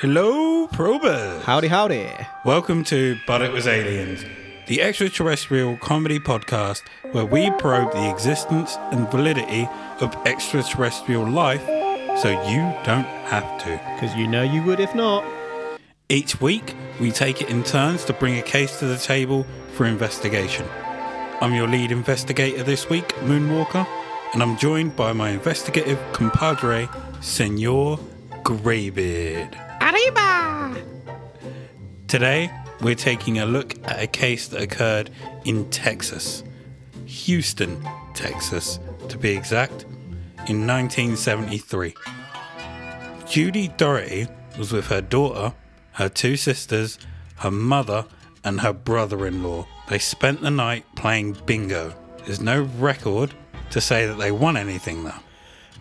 Hello, probers. Howdy, howdy. Welcome to But It Was Aliens, the extraterrestrial comedy podcast where we probe the existence and validity of extraterrestrial life so you don't have to. Because you know you would if not. Each week, we take it in turns to bring a case to the table for investigation. I'm your lead investigator this week, Moonwalker, and I'm joined by my investigative compadre, Senor Greybeard. Arriba! Today, we're taking a look at a case that occurred in Texas, Houston, Texas, to be exact, in 1973. Judy Doraty was with her daughter, her two sisters, her mother, and her brother in law. They spent the night playing bingo. There's no record to say that they won anything, though.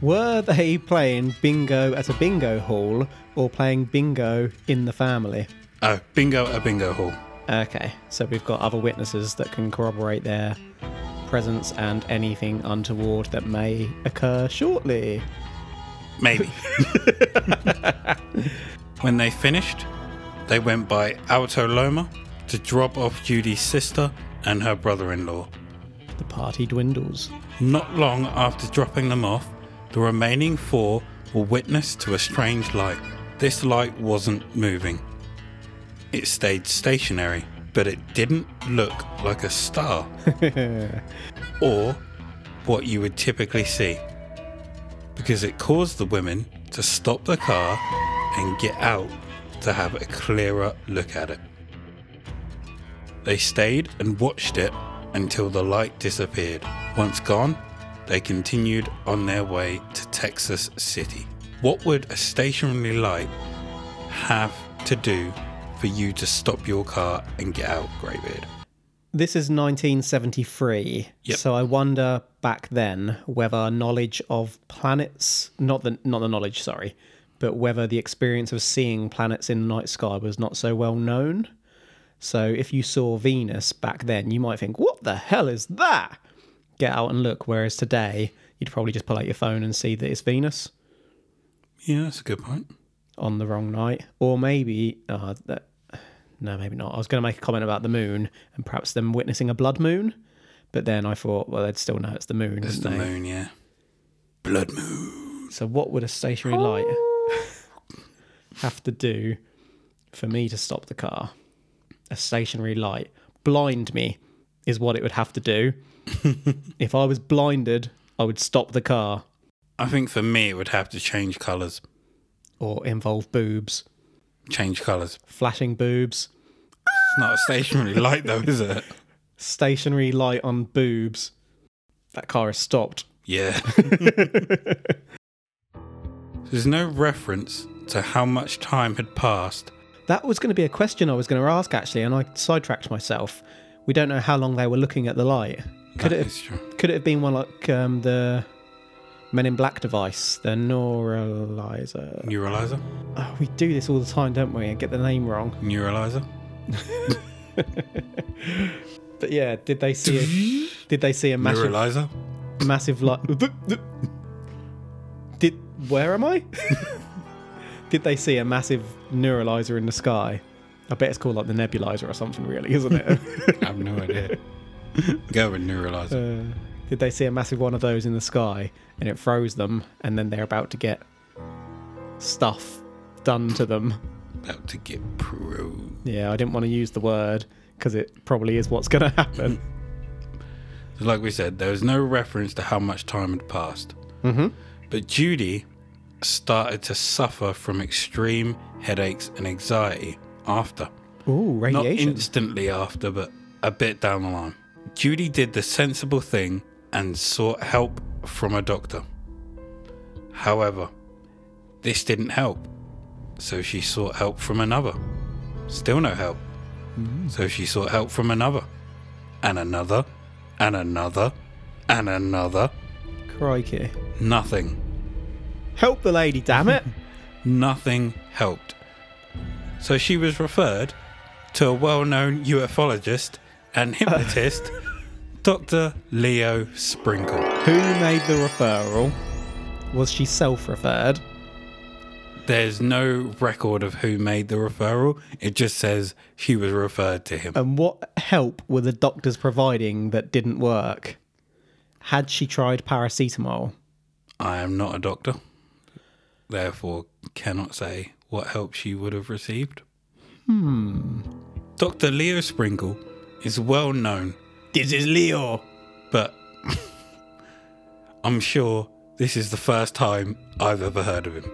Were they playing bingo at a bingo hall or playing bingo in the family? Oh, bingo at a bingo hall. Okay, so we've got other witnesses that can corroborate their presence and anything untoward that may occur shortly. Maybe. when they finished, they went by Alta Loma to drop off Judy's sister and her brother in law. The party dwindles. Not long after dropping them off, the remaining four were witness to a strange light. This light wasn't moving. It stayed stationary, but it didn't look like a star or what you would typically see because it caused the women to stop the car and get out to have a clearer look at it. They stayed and watched it until the light disappeared. Once gone, they continued on their way to Texas City. What would a stationary light have to do for you to stop your car and get out, Greybeard? This is 1973. Yep. So I wonder back then whether knowledge of planets, not the not the knowledge, sorry, but whether the experience of seeing planets in the night sky was not so well known. So if you saw Venus back then, you might think, "What the hell is that?" Get out and look. Whereas today, you'd probably just pull out your phone and see that it's Venus Yeah, that's a good point. on the wrong night, or maybe uh, that. No, maybe not. I was going to make a comment about the moon and perhaps them witnessing a blood moon, but then I thought, well, they'd still know it's the moon. It's the wouldn't they? moon, yeah. Blood moon. So, what would a stationary light have to do for me to stop the car? A stationary light blind me is what it would have to do. if I was blinded, I would stop the car I think for me, it would have to change colours. or involve boobs, Change colours. flashing boobs, It's not a stationary light, though, is it? stationary light on boobs. That car is stopped. Yeah. There's no reference to how much time had passed. That was going to be a question I was going to ask actually, and I sidetracked myself. We don't know how long they were looking at the light. Could That it have, could it have been one like um, the Men in Black device, the neuralizer? Neuralizer? Oh, we do this all the time, don't we? And get the name wrong. Neuralizer? But yeah, did they see a, did they see a massive Neuralizer? massive light? Did where am I? did they see a massive neuralizer in the sky? I bet it's called like the nebulizer or something, really, isn't it? I have no idea. Go with neuralizer. Uh, did they see a massive one of those in the sky and it froze them and then they're about to get stuff done to them? About to get pro. Yeah, I didn't want to use the word because it probably is what's going to happen. Like we said, there was no reference to how much time had passed. mm-hmm. But Judy started to suffer from extreme headaches and anxiety after. Ooh, Not instantly after, but a bit down the line. Judy did the sensible thing and sought help from a doctor. However, this didn't help, so she sought help from another. Still no help. Mm. So she sought help from another, and another, and another, and another. Crikey. Nothing. Help the lady, damn it. Nothing helped. So she was referred to a well known ufologist and hypnotist, Dr. Leo Sprinkle. Who made the referral? Was she self referred? There's no record of who made the referral. It just says she was referred to him. And what help were the doctors providing that didn't work? Had she tried paracetamol? I am not a doctor, therefore cannot say what help she would have received. Hmm. Dr. Leo Sprinkle is well known, This is Leo. but I'm sure this is the first time I've ever heard of him.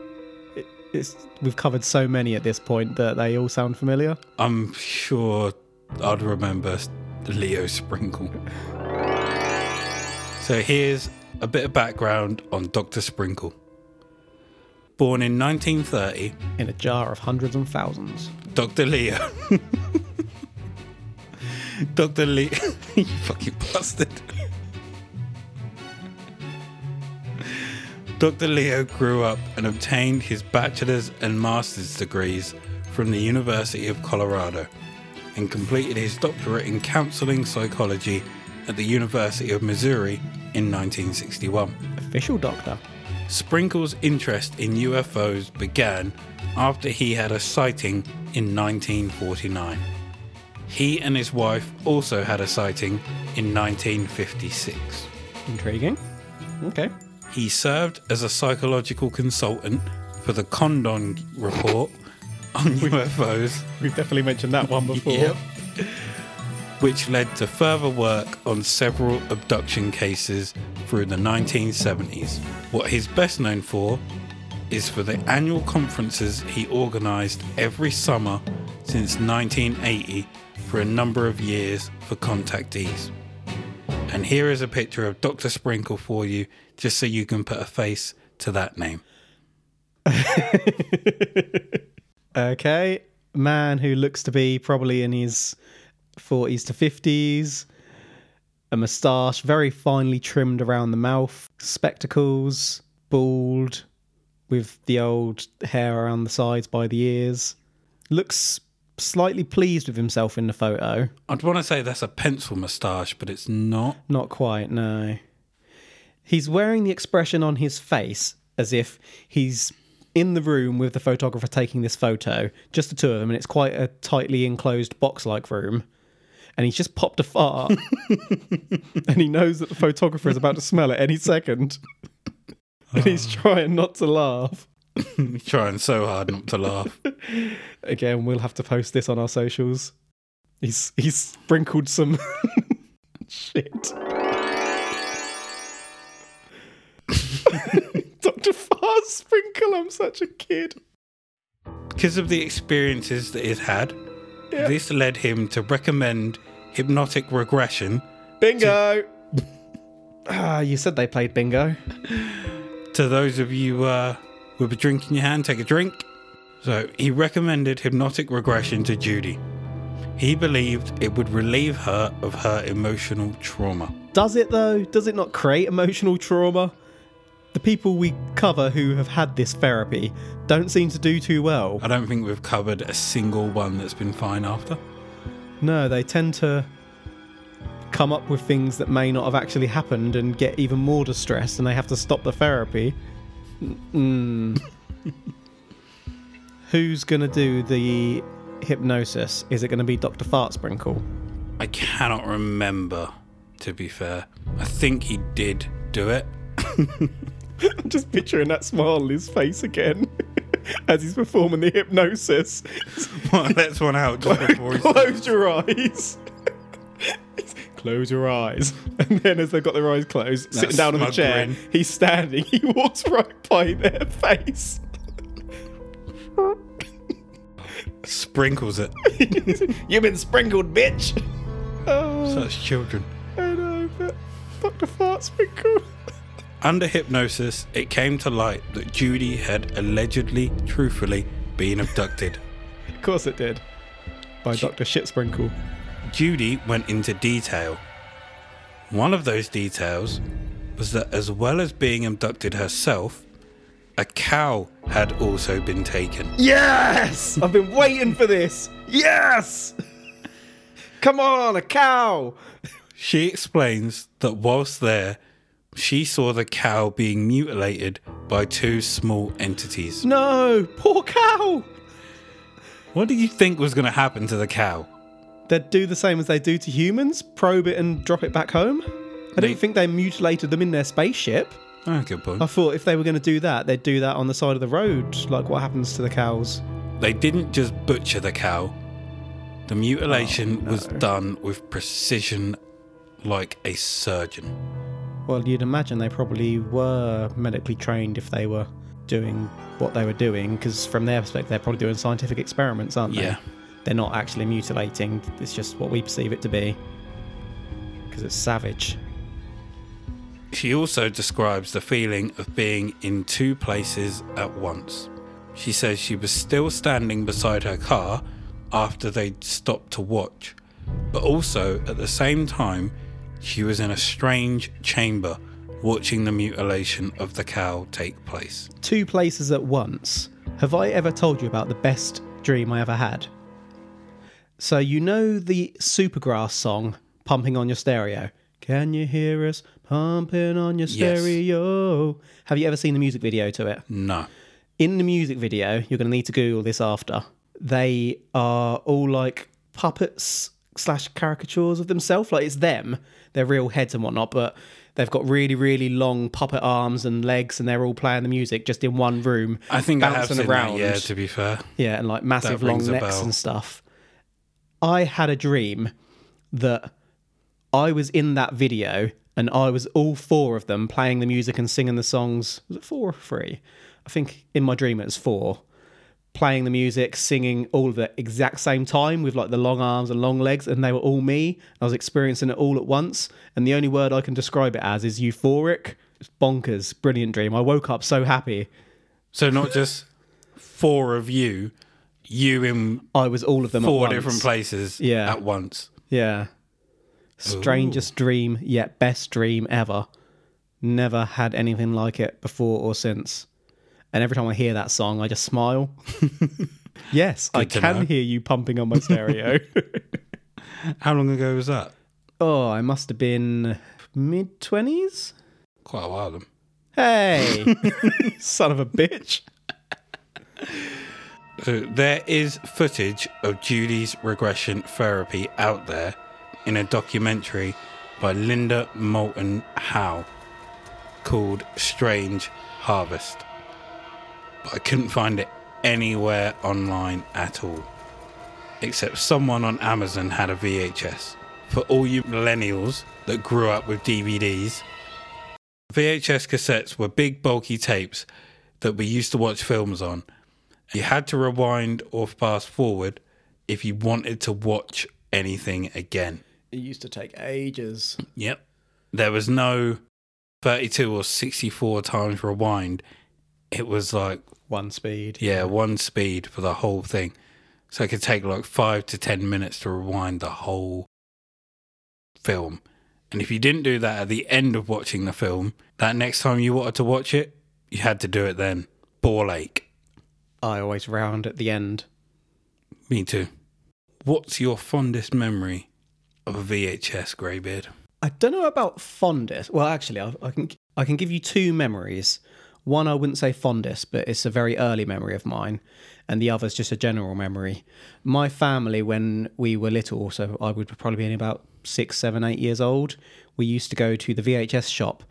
It's, we've covered so many at this point that they all sound familiar. I'm sure I'd remember Leo Sprinkle. So here's a bit of background on Dr. Sprinkle. Born in 1930, In a jar of hundreds and thousands. Dr. Leo. Dr. Leo. you fucking bastard. Dr. Leo grew up and obtained his bachelor's and master's degrees from the University of Colorado and completed his doctorate in counseling psychology at the University of Missouri in 1961. Official doctor. Sprinkle's interest in UFOs began after he had a sighting in 1949. He and his wife also had a sighting in 1956. Intriguing. Okay. He served as a psychological consultant for the Condon Report on UFOs, We've definitely mentioned that one before. Yep. which led to further work on several abduction cases through the 1970s. What he's best known for is for the annual conferences he organised every summer since 1980 for a number of years for contactees. And here is a picture of Dr. Sprinkle for you, just so you can put a face to that name. Okay. Man who looks to be probably in his 40s to 50s. A moustache, very finely trimmed around the mouth. Spectacles, bald, with the old hair around the sides by the ears. Looks slightly pleased with himself in the photo. I'd want to say that's a pencil moustache, but it's not. Not quite, no. He's wearing the expression on his face as if he's in the room with the photographer taking this photo, just the two of them, and it's quite a tightly enclosed box like room. And he's just popped a fart. and he knows that the photographer is about to smell it any second. and he's oh. trying not to laugh. Trying so hard not to laugh. Again, we'll have to post this on our socials. He's he's sprinkled some shit. Dr. Fart Sprinkle, I'm such a kid. Because of the experiences that he's had, this led him to recommend hypnotic regression Bingo! ah, you said they played bingo. to those of you uh, with a drink in your hand, take a drink. So he recommended hypnotic regression to Judy. He believed it would relieve her of her emotional trauma. Does it though? Does it not create emotional trauma? The people we cover who have had this therapy don't seem to do too well. I don't think we've covered a single one that's been fine after. No, they tend to come up with things that may not have actually happened and get even more distressed and they have to stop the therapy. Mm. Who's going to do the hypnosis? Is it going to be Dr. Fart Sprinkle? I cannot remember, to be fair. I think he did do it. I'm just picturing that smile on his face again as he's performing the hypnosis. Well, let's one out just before he Close your eyes. Close your eyes. And then, as they've got their eyes closed, sitting down on the chair, grin. he's standing. He walks right by their face. sprinkles it. You've been sprinkled, bitch. Oh, Such children. I know, but Dr. Fart. Under hypnosis, it came to light that Judy had allegedly, truthfully, been abducted. Of course it did. By Dr. Shit Sprinkle. Judy went into detail. One of those details was that as well as being abducted herself, a cow had also been taken. Yes! I've been waiting for this. Yes! Come on, a cow. She explains that whilst there, She saw the cow being mutilated by two small entities. No, poor cow. What did you think was going to happen to the cow? They'd do the same as they do to humans, probe it and drop it back home. I didn't think they mutilated them in their spaceship. Oh, good point. I thought if they were going to do that, they'd do that on the side of the road, like what happens to the cows. They didn't just butcher the cow. The mutilation Oh, was done with precision like a surgeon. Well, you'd imagine they probably were medically trained if they were doing what they were doing, because from their perspective, they're probably doing scientific experiments, aren't they? Yeah. They're not actually mutilating, it's just what we perceive it to be. Because it's savage. She also describes the feeling of being in two places at once. She says she was still standing beside her car after they'd stopped to watch, but also at the same time, she was in a strange chamber watching the mutilation of the cow take place. Two places at once. Have I ever told you about the best dream I ever had? So, you know the Supergrass song, Pumping on Your Stereo? Can you hear us pumping on your Yes. stereo? Have you ever seen the music video to it? No. in the music video, you're going to need to Google this after. They are all like puppets slash caricatures of themselves. Like it's them, they're real heads and whatnot, but they've got really, really long puppet arms and legs, and they're all playing the music just in one room. I think I have bouncing seen around. that, yeah, to be fair. Yeah, and like massive long rings a necks bell. and stuff. I had a dream that I was in that video and I was all four of them playing the music and singing the songs. Was it four or three? I think in my dream it was four. Playing the music, singing all of the exact same time with like the long arms and long legs, and they were all me. I was experiencing it all at once, and the only word I can describe it as is euphoric. It's bonkers, brilliant dream. I woke up so happy. So not just four of you, you in I was all of them four different places Yeah. at once. Yeah. Strangest dream, yet best dream ever. Never had anything like it before or since. And every time I hear that song, I just smile. yes, I Good to can know. hear you pumping on my stereo. How long ago was that? oh, I must have been mid 20s? Quite a while then. Hey, son of a bitch. So there is footage of Judy's regression therapy out there in a documentary by Linda Moulton Howe called Strange Harvest. But I couldn't find it anywhere online at all. Except someone on Amazon had a VHS. For all you millennials that grew up with DVDs, VHS cassettes were big bulky tapes that we used to watch films on. You had to rewind or fast forward if you wanted to watch anything again. It used to take ages. Yep. There was no 32 or 64 times rewind. It was like, One speed. yeah, one speed for the whole thing. So it could take like five to 10 minutes to rewind the whole film. And if you didn't do that at the end of watching the film, that next time you wanted to watch it, you had to do it then. Ball ache. I always round at the end. Me too. What's your fondest memory of a VHS Greybeard? I don't know about fondest. Well, actually, I, I can I can give you two memories. One I wouldn't say fondest, but it's a very early memory of mine, and the other's just a general memory. My family, when we were little, so I would probably be any about six, seven, eight years old. We used to go to the VHS shop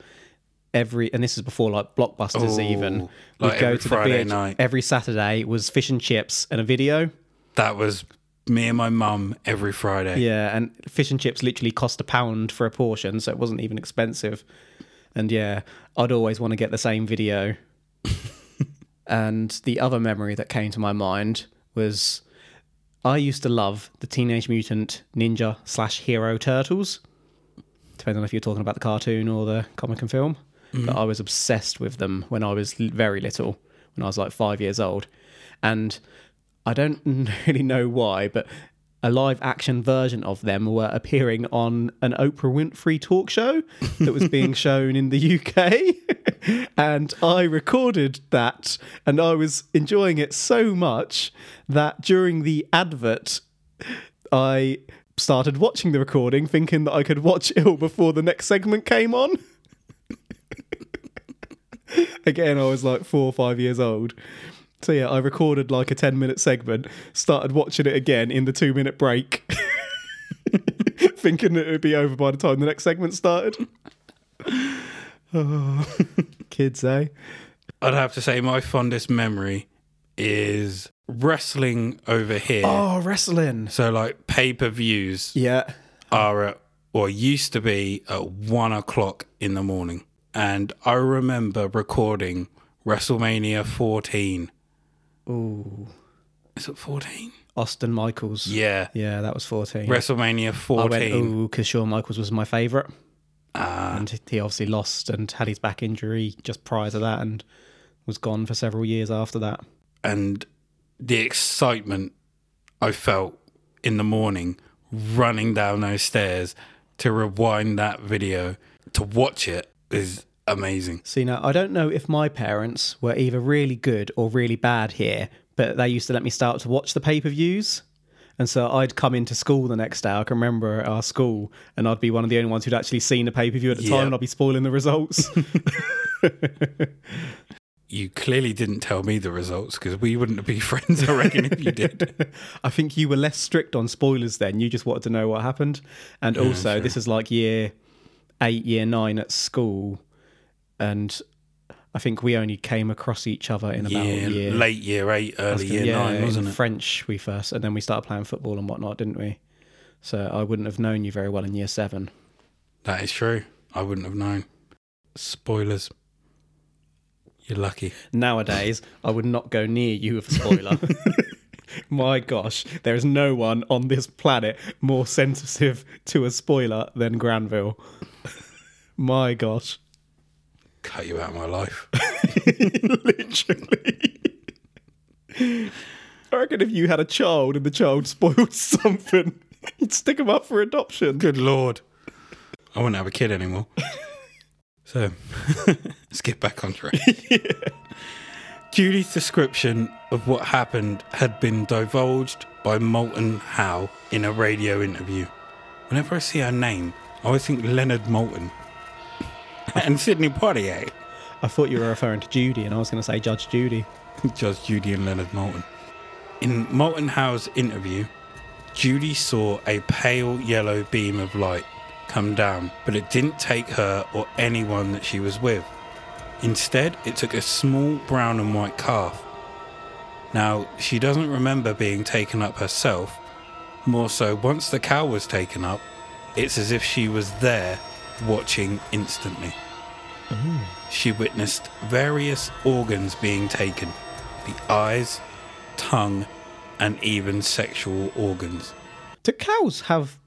every, and this is before like blockbusters Oh, even. We'd go every to Friday the VH- night. every Saturday was fish and chips and a video. That was me and my mum every Friday. Yeah, and fish and chips literally cost a pound for a portion, so it wasn't even expensive. And yeah, I'd always want to get the same video. and the other memory that came to my mind was I used to love the Teenage Mutant Ninja slash Hero Turtles. Depending on if you're talking about the cartoon or the comic and film. But mm-hmm. I was obsessed with them when I was very little, when I was like five years old. And I don't really know why, but a live action version of them were appearing on an Oprah Winfrey talk show that was being shown in the UK. and I recorded that and I was enjoying it so much that during the advert, I started watching the recording thinking that I could watch it all before the next segment came on. Again, I was like four or five years old. So yeah, I recorded like a 10 minute segment, started watching it again in the two minute break, thinking that it would be over by the time the next segment started. Oh, kids, eh? I'd have to say my fondest memory is wrestling over here. Oh, wrestling. So like pay per views Yeah. are at or used to be at one o'clock in the morning. And I remember recording WrestleMania 14. Ooh. Is it 14? Austin Michaels. Yeah. Yeah, that was 14. WrestleMania I 14. went, ooh, because Shawn Michaels was my favourite. Ah, and he obviously lost and had his back injury just prior to that and was gone for several years after that. and the excitement I felt in the morning running down those stairs to rewind that video to watch it is amazing. See, now I don't know if my parents were either really good or really bad here, but they used to let me start to watch the pay per views. And so I'd come into school the next day. I can remember at our school, and I'd be one of the only ones who'd actually seen the pay per view at the Yeah. time, and I'd be spoiling the results. You clearly didn't tell me the results because we wouldn't be friends, I reckon, if you did. I think you were less strict on spoilers then. You just wanted to know what happened. And also, this is like year eight, year nine at school. And I think we only came across each other in about Yeah, year. late year eight, early year yeah, nine, in wasn't it? French, we first. And then we started playing football and whatnot, didn't we? So I wouldn't have known you very well in year seven. That is true. I wouldn't have known. Spoilers. You're lucky. Nowadays, I would not go near you with a spoiler. My gosh, there is no one on this planet more sensitive to a spoiler than Granville. My gosh. Cut you out of my life. Literally. I reckon if you had a child and the child spoiled something, you'd stick them up for adoption. Good lord. I wouldn't have a kid anymore. so, let's get back on track. Judy's description of what happened had been divulged by Moulton Howe in a radio interview. Whenever I see her name, I always think Leonard Moulton and Sidney Poitier. I thought you were referring to Judy, and I was going to say Judge Judy. Judge Judy and Leonard Moulton. In Moulton Howe's interview, Judy saw a pale yellow beam of light come down, but it didn't take her or anyone that she was with. Instead, it took a small brown and white calf. Now, she doesn't remember being taken up herself. More so, once the cow was taken up, it's as if she was there watching instantly. Mm-hmm. She witnessed various organs being taken the eyes, tongue, and even sexual organs. Do cows have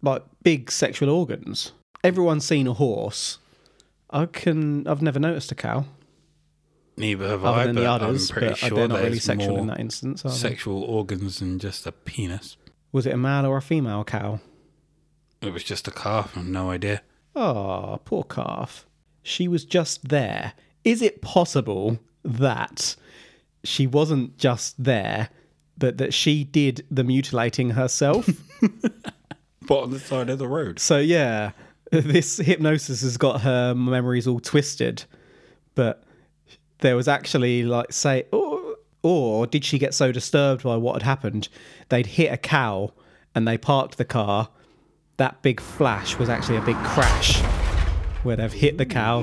like big sexual organs? Everyone's seen a horse. I can. I've never noticed a cow Neither have other I, than but the I'm pretty but sure they're not really sexual in that instance. Are they? sexual organs than just a penis. Was it a male or a female cow? It was just a calf, I've no idea. Oh, poor calf. She was just there. Is it possible that she wasn't just there, but that she did the mutilating herself? But on the side of the road. so, yeah, this hypnosis has got her memories all twisted. But there was actually, like, say, or, or did she get so disturbed by what had happened? They'd hit a cow and they parked the car. That big flash was actually a big crash where they've hit the cow,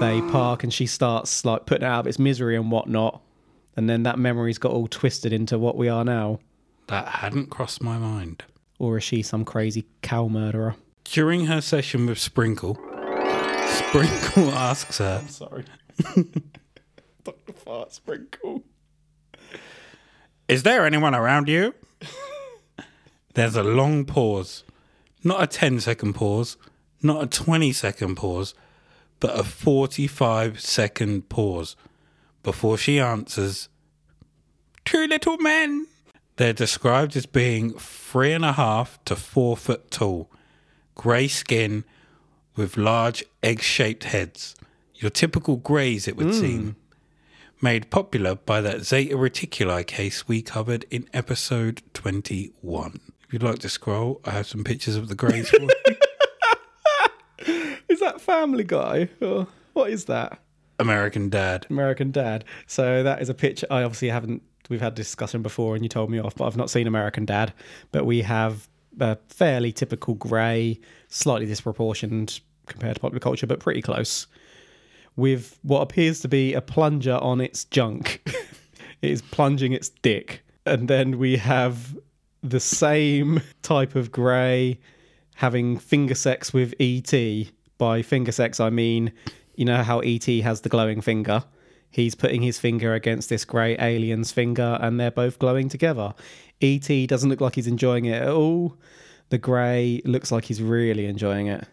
they park, and she starts like putting it out of its misery and whatnot. And then that memory's got all twisted into what we are now. That hadn't crossed my mind. Or is she some crazy cow murderer? During her session with Sprinkle, Sprinkle asks her, Sorry. Dr. Fart Sprinkle. Is there anyone around you? There's a long pause. Not a 10 second pause, not a 20 second pause, but a 45 second pause before she answers, Two little men. They're described as being three and a half to four foot tall, grey skin with large egg shaped heads. Your typical greys, it would hmm. seem made popular by that Zeta Reticuli case we covered in episode 21. If you'd like to scroll, I have some pictures of the greys for you. Is that Family Guy? Or what is that? American Dad. American Dad. So that is a picture. I obviously haven't. We've had discussion before, and you told me off, but I've not seen American Dad. But we have a fairly typical grey, slightly disproportioned compared to popular culture, but pretty close. With what appears to be a plunger on its junk. it is plunging its dick, and then we have the same type of grey having finger sex with ET. By finger sex, I mean you know how ET has the glowing finger. He's putting his finger against this grey alien's finger, and they're both glowing together. ET doesn't look like he's enjoying it at all. The grey looks like he's really enjoying it.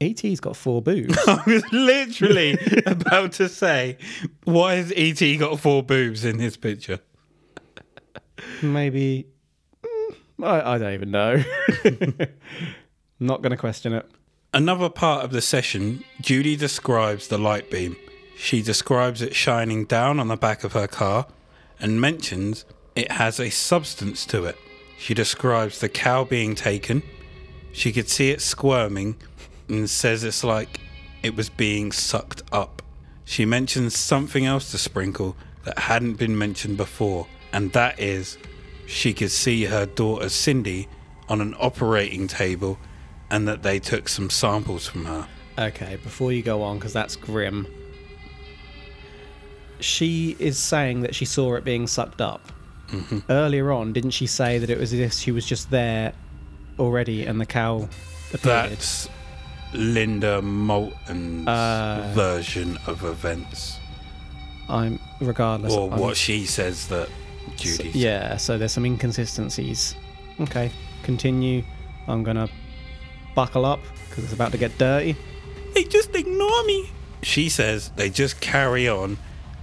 ET's got four boobs. I was literally about to say, why has ET got four boobs in his picture? Maybe. mm, I, I don't even know. Not going to question it. Another part of the session, Judy describes the light beam. She describes it shining down on the back of her car and mentions it has a substance to it. She describes the cow being taken. She could see it squirming and says it's like it was being sucked up. She mentions something else to Sprinkle that hadn't been mentioned before, and that is she could see her daughter Cindy on an operating table and that they took some samples from her. Okay, before you go on, because that's grim. She is saying that she saw it being sucked up. Earlier on, didn't she say that it was this? She was just there already, and the cow appeared. That's Linda Moulton's Uh, version of events, I'm regardless. or I'm- what she says that Judy. Yeah, so there's some inconsistencies. Okay, continue. I'm gonna buckle up because it's about to get dirty. They just ignore me. She says they just carry on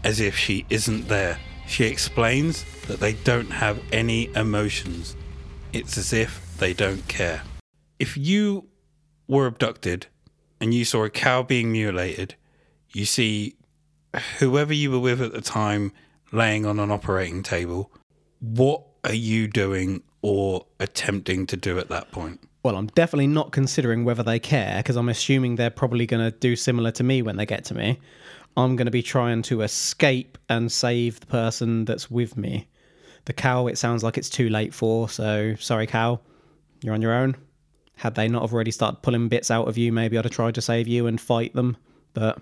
as if she isn't there. She explains that they don't have any emotions. It's as if they don't care. If you were abducted and you saw a cow being mutilated, you see whoever you were with at the time laying on an operating table, what are you doing or attempting to do at that point? Well, I'm definitely not considering whether they care because I'm assuming they're probably going to do similar to me when they get to me. I'm going to be trying to escape and save the person that's with me. The cow, it sounds like it's too late for, so sorry, cow, you're on your own. Had they not have already started pulling bits out of you, maybe I'd have tried to save you and fight them. But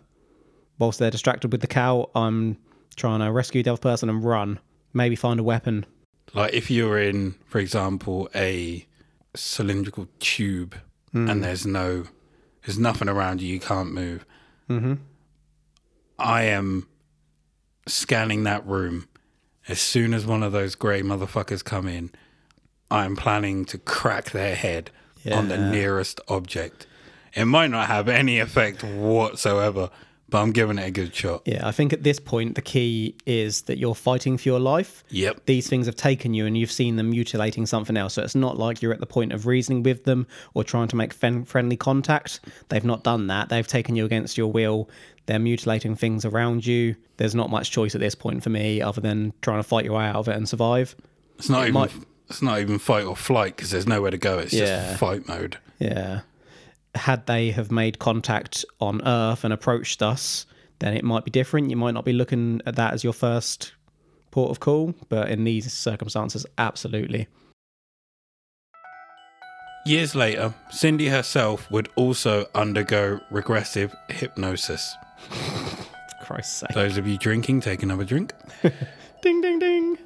whilst they're distracted with the cow, I'm trying to rescue the other person and run. Maybe find a weapon. Like if you're in, for example, a cylindrical tube and there's no, there's nothing around you, you can't move. Mm-hmm. I am scanning that room. As soon as one of those grey motherfuckers come in, I am planning to crack their head on the nearest object. It might not have any effect whatsoever, but I'm giving it a good shot. Yeah, I think at this point the key is that you're fighting for your life. Yep. These things have taken you and you've seen them mutilating something else. So it's not like you're at the point of reasoning with them or trying to make friendly contact. They've not done that. They've taken you against your will. They're mutilating things around you. There's not much choice at this point for me other than trying to fight your way out of it and survive. It's not even. might- It's not even fight or flight because there's nowhere to go. It's Yeah. just fight mode. Yeah. Had they have made contact on Earth and approached us, then it might be different. You might not be looking at that as your first port of call, but in these circumstances, absolutely. Years later, Cindy herself would also undergo regressive hypnosis. Christ's sake. Those of you drinking, take another drink. Ding, ding, ding.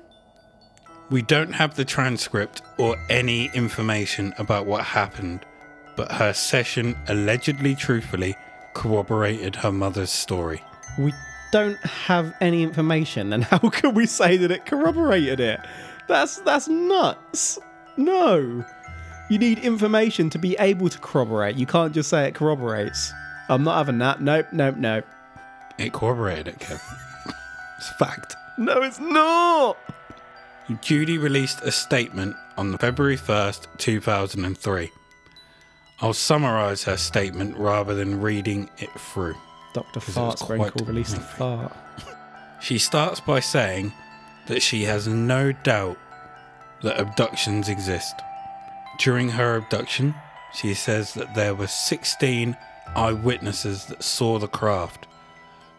We don't have the transcript or any information about what happened, but her session allegedly truthfully corroborated her mother's story. We don't have any information, and how can we say that it corroborated it? That's that's nuts. No. You need information to be able to corroborate. You can't just say it corroborates. I'm not having that. Nope, nope, nope. It corroborated it, Kev. it's a fact. No, it's not. Judy released a statement on February 1st, 2003. I'll summarise her statement rather than reading it through. Dr. Fart Sprinkle released a fart. She starts by saying that she has no doubt that abductions exist. During her abduction, she says that there were 16 eyewitnesses that saw the craft,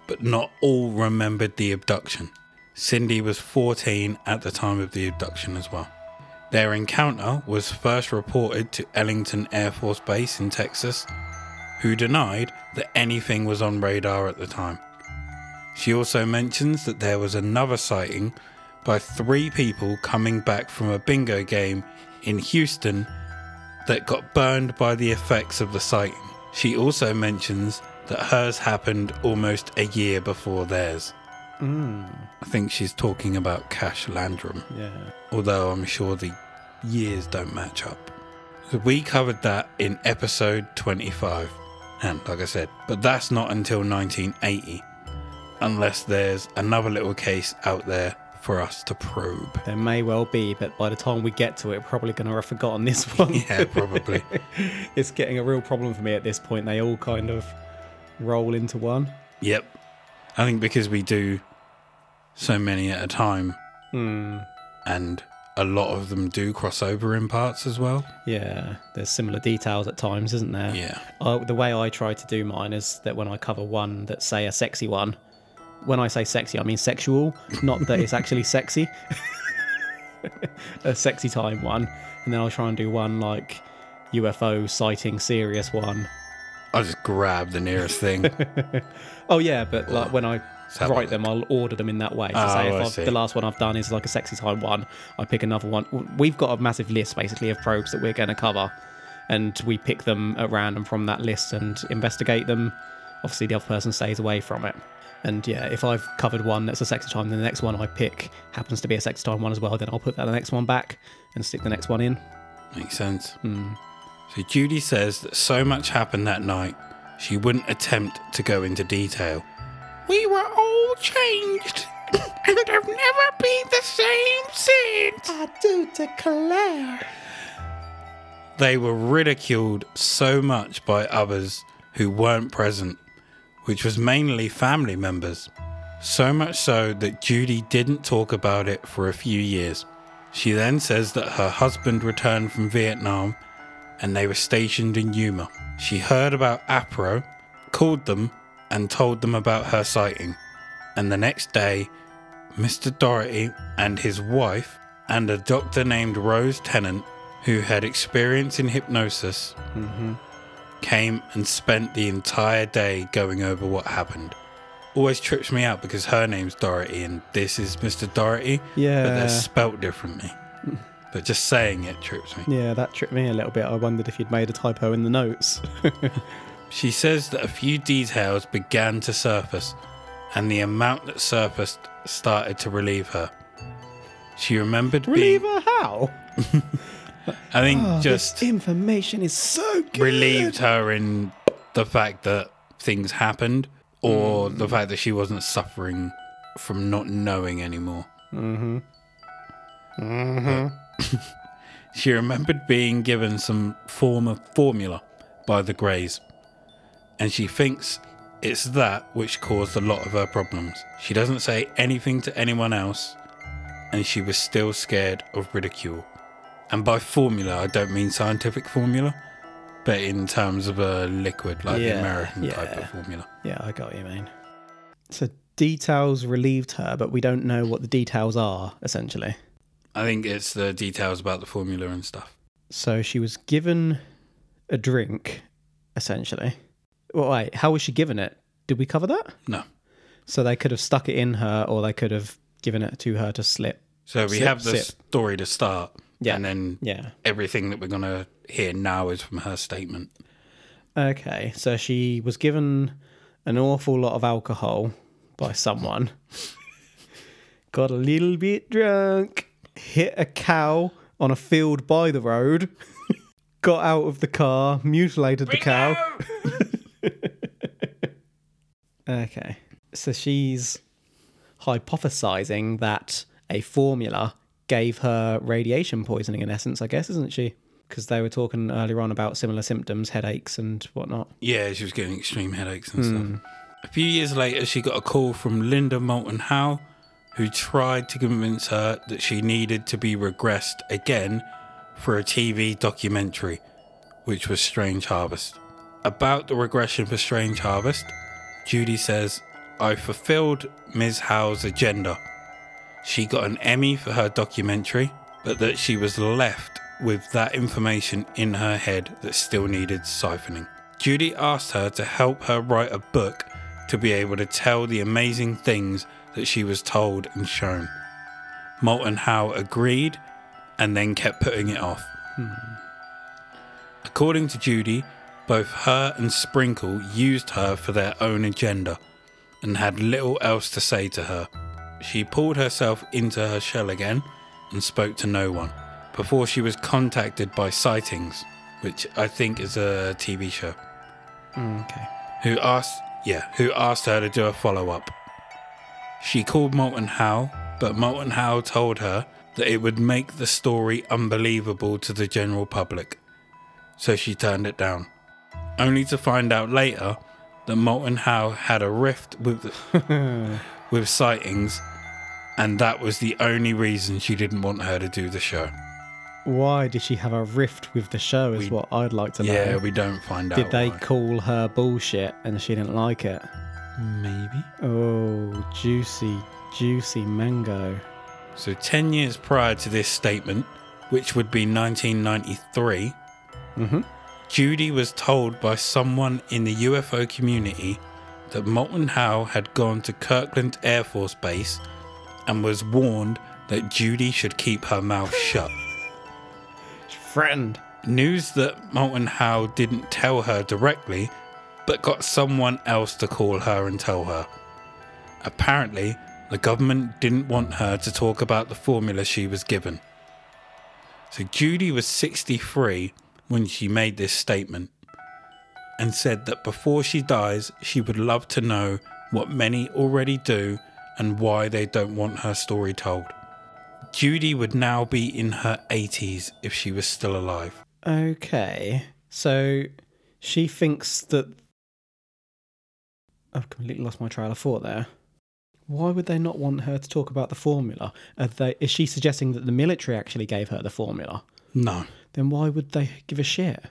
but not all remembered the abduction. Cindy was 14 at the time of the abduction as well. Their encounter was first reported to Ellington Air Force Base in Texas, who denied that anything was on radar at the time. She also mentions that there was another sighting by three people coming back from a bingo game in Houston that got burned by the effects of the sighting. She also mentions that hers happened almost a year before theirs. Hmm. I think she's talking about Cash Landrum, Yeah. although I'm sure the years don't match up. So we covered that in episode 25. And like I said, but that's not until 1980, unless there's another little case out there for us to probe. There may well be, but by the time we get to it, we're probably going to have forgotten this one. Yeah, probably. it's getting a real problem for me at this point. They all kind of roll into one. Yep. I think because we do so many at a time, and a lot of them do cross over in parts as well. Yeah, there's similar details at times, isn't there? Yeah. Uh, the way I try to do mine is that when I cover one that's, say, a sexy one, when I say sexy, I mean sexual, not that it's actually sexy. a sexy time one. And then I'll try and do one like UFO sighting serious one. I'll just grab the nearest thing. Oh, yeah, but like when I write them, I'll order them in that way. So Oh, say I if the last one I've done is like a sexy time one, I pick another one. We've got a massive list basically of probes that we're going to cover, and we pick them at random from that list and investigate them. Obviously, the other person stays away from it. And yeah, if I've covered one that's a sexy time, then the next one I pick happens to be a sexy time one as well. Then I'll put that the next one back and stick the next one in. Makes sense. Hmm. So Judy says that so much happened that night, she wouldn't attempt to go into detail. We were all changed and have never been the same since. I do declare. They were ridiculed so much by others who weren't present, which was mainly family members. So much so that Judy didn't talk about it for a few years. She then says that her husband returned from Vietnam and they were stationed in Yuma. She heard about APRO, called them, and told them about her sighting. And the next day, Mr. Doherty and his wife and a doctor named Rose Tennant, who had experience in hypnosis, mm-hmm. Came and spent the entire day going over what happened. Always trips me out because her name's Dorothy and this is Mr. But Yeah. they're spelt differently. but just saying it trips me. Yeah, that tripped me a little bit. I wondered if you'd made a typo in the notes. She says that a few details began to surface, and the amount that surfaced started to relieve her. She remembered Relieve being. her how? I think Oh, just information is so good. relieved her in the fact that things happened, or the fact that she wasn't suffering from not knowing anymore. Mm-hmm. Mm-hmm. she remembered being given some form of formula by the Greys, and she thinks it's that which caused a lot of her problems. She doesn't say anything to anyone else, and she was still scared of ridicule. And by formula, I don't mean scientific formula, but in terms of a liquid, like the Yeah, American type of formula. Yeah, I got what you mean. So details relieved her, but we don't know what the details are, essentially. I think it's the details about the formula and stuff. So she was given a drink, essentially. Well, wait, how was she given it? Did we cover that? No. So they could have stuck it in her, or they could have given it to her to slip. So we Sip, have the sip. story to start, Yeah. and then Yeah. everything that we're going to hear now is from her statement. Okay, so she was given an awful lot of alcohol by someone, got a little bit drunk, hit a cow on a field by the road, got out of the car, mutilated the cow. Okay, so she's hypothesizing that a formula gave her radiation poisoning, in essence, I guess, isn't she? Because they were talking earlier on about similar symptoms, headaches and whatnot. Yeah, she was getting extreme headaches and hmm. stuff. A few years later, she got a call from Linda Moulton Howe, who tried to convince her that she needed to be regressed again for a TV documentary, which was Strange Harvest. About the regression for Strange Harvest, Judy says, I fulfilled Ms. Howe's agenda. She got an Emmy for her documentary, but that she was left with that information in her head that still needed siphoning. Judy asked her to help her write a book to be able to tell the amazing things that she was told and shown. Moulton Howe agreed and then kept putting it off. According to Judy, both her and Sprinkle used her for their own agenda and had little else to say to her. She pulled herself into her shell again and spoke to no one before she was contacted by Sightings, which I think is a TV show, Mm, okay. who asked, yeah, who asked her to do a follow-up. She called Moulton Howe, but Moulton Howe told her that it would make the story unbelievable to the general public, so she turned it down. Only to find out later that Moulton Howe had a rift with with sightings, and that was the only reason she didn't want her to do the show. Why did she have a rift with the show? Is We- what I'd like to know. Yeah, we don't find out. Did they why. call her bullshit and she didn't like it? Maybe. Oh, juicy, juicy mango. So, 10 years prior to this statement, which would be 1993, Mm-hmm. Judy was told by someone in the UFO community that Moulton Howe had gone to Kirtland Air Force Base and was warned that Judy should keep her mouth shut. Friend. News that Moulton Howe didn't tell her directly, but got someone else to call her and tell her. Apparently, the government didn't want her to talk about the formula she was given. So Judy was 63 when she made this statement and said that before she dies, she would love to know what many already do and why they don't want her story told. Judy would now be in her 80s if she was still alive. Okay. So she thinks that. I've completely lost my trail of thought there. Why would they not want her to talk about the formula? Are they, is she suggesting that the military actually gave her the formula? No. Then why would they give a shit?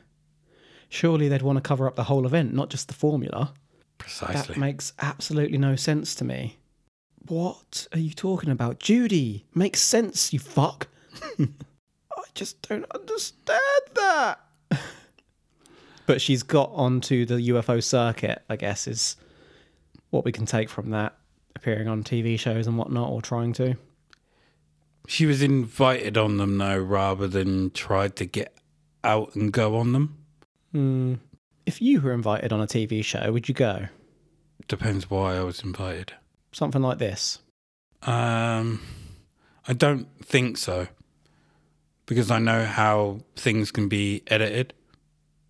Surely they'd want to cover up the whole event, not just the formula. Precisely. That makes absolutely no sense to me. What are you talking about? Judy, makes sense, you fuck. I just don't understand that. but she's got onto the UFO circuit, I guess, is what we can take from that. Appearing on TV shows and whatnot, or trying to. she was invited on them though, rather than tried to get out and go on them. Hmm. If you were invited on a TV show, would you go? Depends why I was invited. Something like this. Um, I don't think so, because I know how things can be edited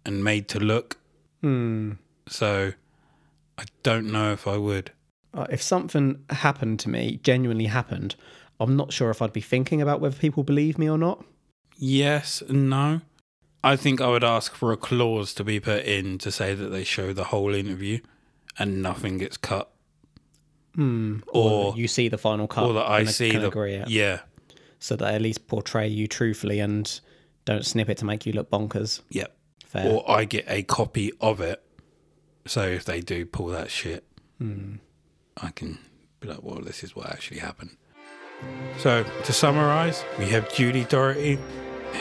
and made to look. Hmm. So I don't know if I would. Uh, if something happened to me, genuinely happened, I'm not sure if I'd be thinking about whether people believe me or not. Yes and no. I think I would ask for a clause to be put in to say that they show the whole interview and nothing gets cut. Hmm. Or- you see the final cut, or that I see the agree it, yeah, so that at least portray you truthfully and don't snip it to make you look bonkers. yeah. Fair. Or I get a copy of it. So if they do pull that shit, Hmm. I can be like, well, this is what actually happened. So to summarize, we have Judy Doraty,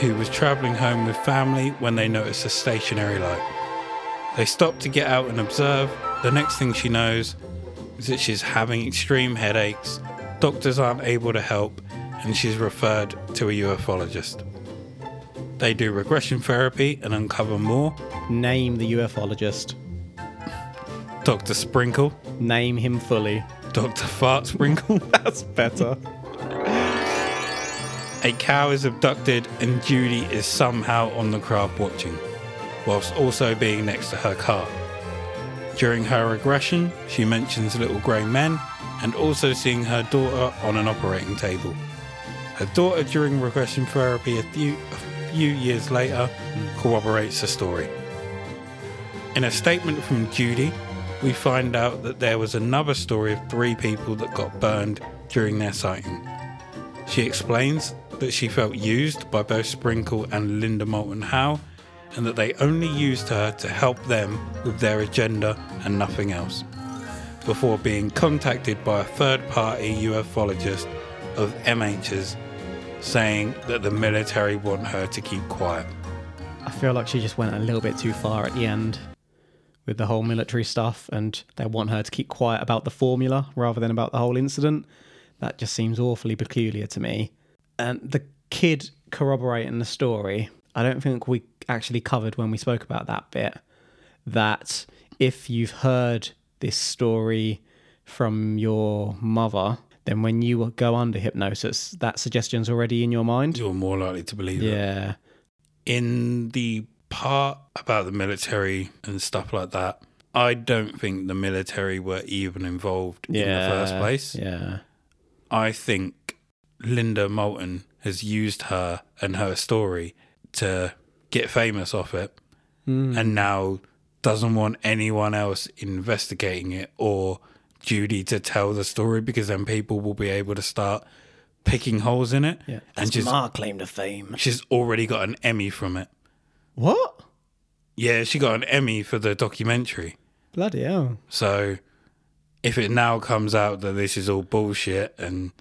who was traveling home with family when they noticed a stationary light. They stop to get out and observe. The next thing she knows is that she's having extreme headaches. Doctors aren't able to help, and she's referred to a ufologist. They do regression therapy and uncover more. Name the ufologist. Dr. Sprinkle, Name him fully. Dr. Fart Sprinkle. That's better. A cow is abducted and Judy is somehow on the craft watching, whilst also being next to her car. During her regression, she mentions little grey men and also seeing her daughter on an operating table. Her daughter during regression therapy a few, a few years later corroborates the story. In a statement from Judy, we find out that there was another story of three people that got burned during their sighting. She explains that she felt used by both Sprinkle and Linda Moulton Howe, and that they only used her to help them with their agenda and nothing else. before being contacted by a third party ufologist of MH's saying that the military want her to keep quiet. I feel like she just went a little bit too far at the end with the whole military stuff, and they want her to keep quiet about the formula rather than about the whole incident. That just seems awfully peculiar to me. And the kid corroborating the story, I don't think we actually covered when we spoke about that bit. That if you've heard this story from your mother, then when you go under hypnosis, that suggestion's already in your mind. You're more likely to believe it. Yeah. In the part about the military and stuff like that, I don't think the military were even involved in the first place. Yeah. I think Linda Moulton has used her and her story to get famous off it hmm. and now doesn't want anyone else investigating it or Judy to tell the story because then people will be able to start picking holes in it. Yeah. And she's, my claim to fame. she's already got an Emmy from it. What? Yeah, she got an Emmy for the documentary. Bloody hell. So if it now comes out that this is all bullshit and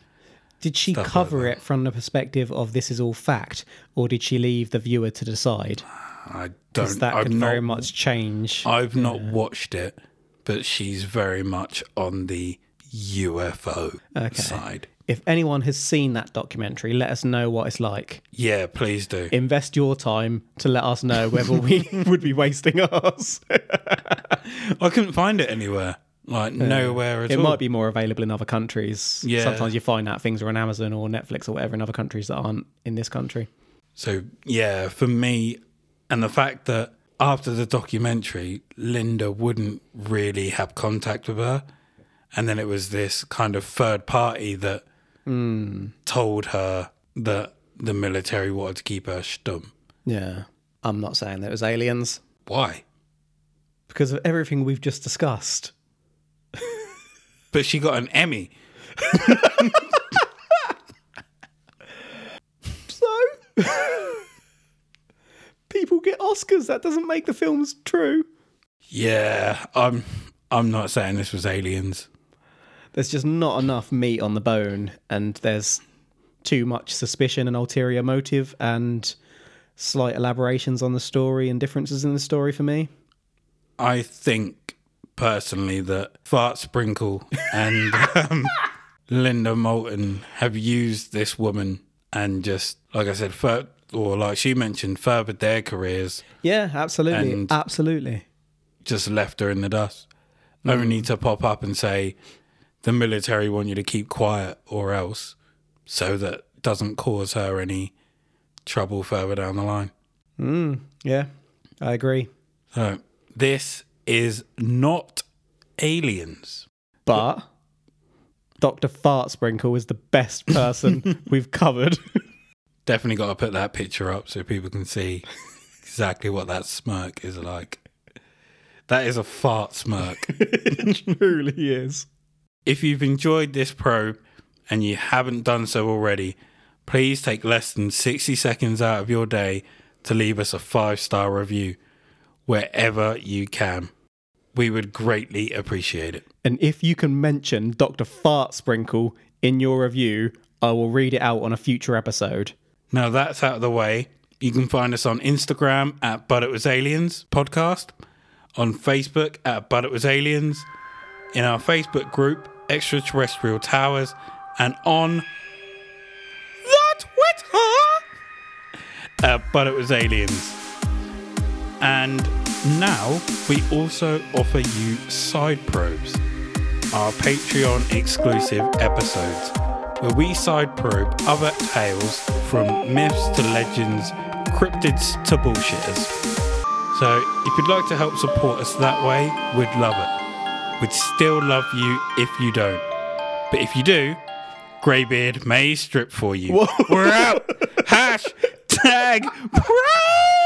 Did she Stuff cover that. it from the perspective of this is all fact, or did she leave the viewer to decide? I don't that I've could not, very much change. I've not watched it, but she's very much on the UFO Okay. side. If anyone has seen that documentary, let us know what it's like. Yeah, please do. Invest your time to let us know whether we would be wasting ours. I couldn't find it anywhere. Like nowhere at it all. might be more available in other countries. Yeah. Sometimes you find out things are on Amazon or Netflix or whatever in other countries that aren't in this country. So yeah, for me, and the fact that after the documentary, Linda wouldn't really have contact with her, and then it was this kind of third party that hmm. told her that the military wanted to keep her stum. Yeah. I'm not saying that it was aliens Why? because of everything we've just discussed. But she got an Emmy. So, people get Oscars. That doesn't make the films true. Yeah, I'm. I'm not saying this was aliens. There's just not enough meat on the bone, and there's too much suspicion and ulterior motive, and slight elaborations on the story and differences in the story for me. I think personally that Fart Sprinkle and um, Linda Moulton have used this woman and just, like I said, fur- or like she mentioned, furthered their careers, Yeah, absolutely, absolutely. just left her in the dust. Only to pop up and say, the military want you to keep quiet or else, so that doesn't cause her any trouble further down the line. Yeah, I agree. So, this is not aliens. But Dr. Fart Sprinkle is the best person we've covered. Definitely got to put that picture up so people can see exactly what that smirk is like. That is a fart smirk. it truly is. if you've enjoyed this probe and you haven't done so already, please take less than 60 seconds out of your day to leave us a five star review wherever you can. We would greatly appreciate it. And if you can mention Dr. Fart Sprinkle in your review, I will read it out on a future episode. Now that's out of the way. You can find us on Instagram at But It Was Aliens Podcast, on Facebook at But It Was Aliens, in our Facebook group Extraterrestrial Towers, and on the Twitter at But It Was Aliens. And now we also offer you side probes, our Patreon exclusive episodes, where we side probe other tales from myths to legends, cryptids to bullshitters. So if you'd like to help support us that way, we'd love it. We'd still love you if you don't. But if you do, Greybeard may strip for you. We're out. Hashtag probe.